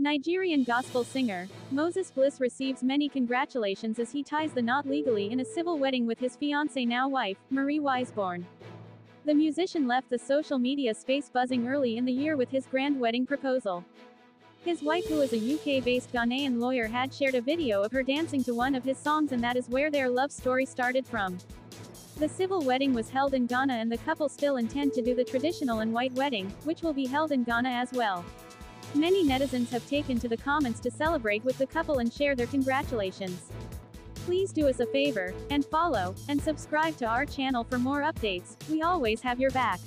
Nigerian gospel singer, Moses Bliss receives many congratulations as he ties the knot legally in a civil wedding with his fiancée now wife, Marie Wiseborn. The musician left the social media space buzzing early in the year with his grand wedding proposal. His wife who is a UK-based Ghanaian lawyer had shared a video of her dancing to one of his songs and that is where their love story started from. The civil wedding was held in Ghana and the couple still intend to do the traditional and white wedding, which will be held in Ghana as well. Many netizens have taken to the comments to celebrate with the couple and share their congratulations. Please do us a favor, and follow, and subscribe to our channel for more updates, we always have your back.